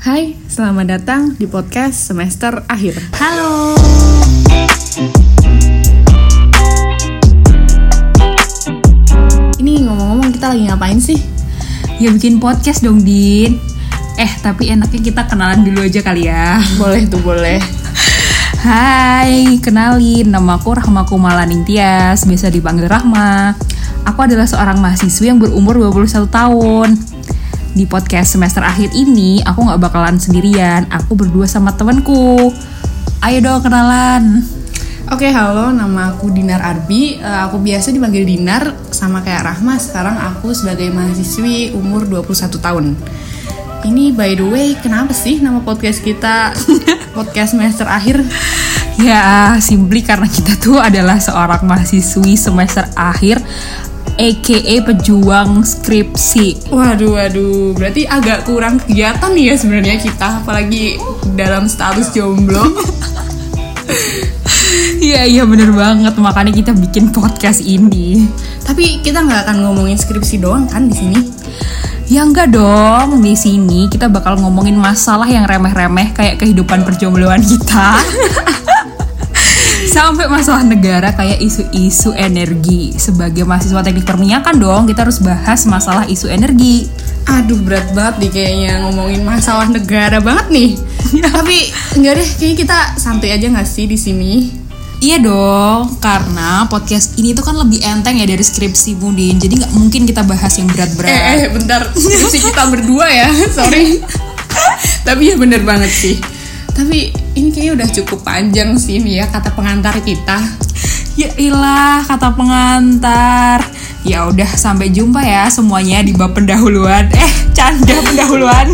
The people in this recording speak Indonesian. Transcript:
Hai, selamat datang di podcast semester akhir. Halo. Ini ngomong-ngomong kita lagi ngapain sih? Ya bikin podcast dong, Din. Eh, tapi enaknya kita kenalan dulu aja kali ya. Boleh tuh, boleh. Hai, kenalin nama aku Rahma Kumala Ningtyas, biasa dipanggil Rahma. Aku adalah seorang mahasiswi yang berumur 21 tahun. Di podcast semester akhir ini, aku nggak bakalan sendirian. Aku berdua sama temanku. Ayo dong kenalan. Oke, halo, nama aku Dinar Arbi. Eh, aku biasa dipanggil Dinar sama kayak Rahma. Sekarang aku sebagai mahasiswi umur 21 tahun. Ini by the way, kenapa sih nama podcast kita podcast semester akhir? Ya, simply karena kita tuh adalah seorang mahasiswi semester akhir aka pejuang skripsi. Waduh, waduh, berarti agak kurang kegiatan nih ya sebenarnya kita, apalagi dalam status jomblo. Iya iya bener banget makanya kita bikin podcast ini. Tapi kita nggak akan ngomongin skripsi doang kan di sini. Ya enggak dong, di sini kita bakal ngomongin masalah yang remeh-remeh kayak kehidupan perjombloan kita. Sampai masalah negara kayak isu-isu energi. Sebagai mahasiswa teknik perminyakan dong, kita harus bahas masalah isu energi. Aduh berat banget nih kayaknya ngomongin masalah negara banget nih. Tapi enggak deh, kayaknya kita santai aja nggak sih di sini. Iya dong, karena podcast ini tuh kan lebih enteng ya dari skripsi Mudin Jadi nggak mungkin kita bahas yang berat-berat Eh, eh bentar, skripsi kita berdua ya, sorry. Tapi ya bener banget sih. Tapi ini kayaknya udah cukup panjang sih nih ya kata pengantar kita. Ya ilah kata pengantar. Ya udah sampai jumpa ya semuanya di bab pendahuluan. Eh, canda pendahuluan.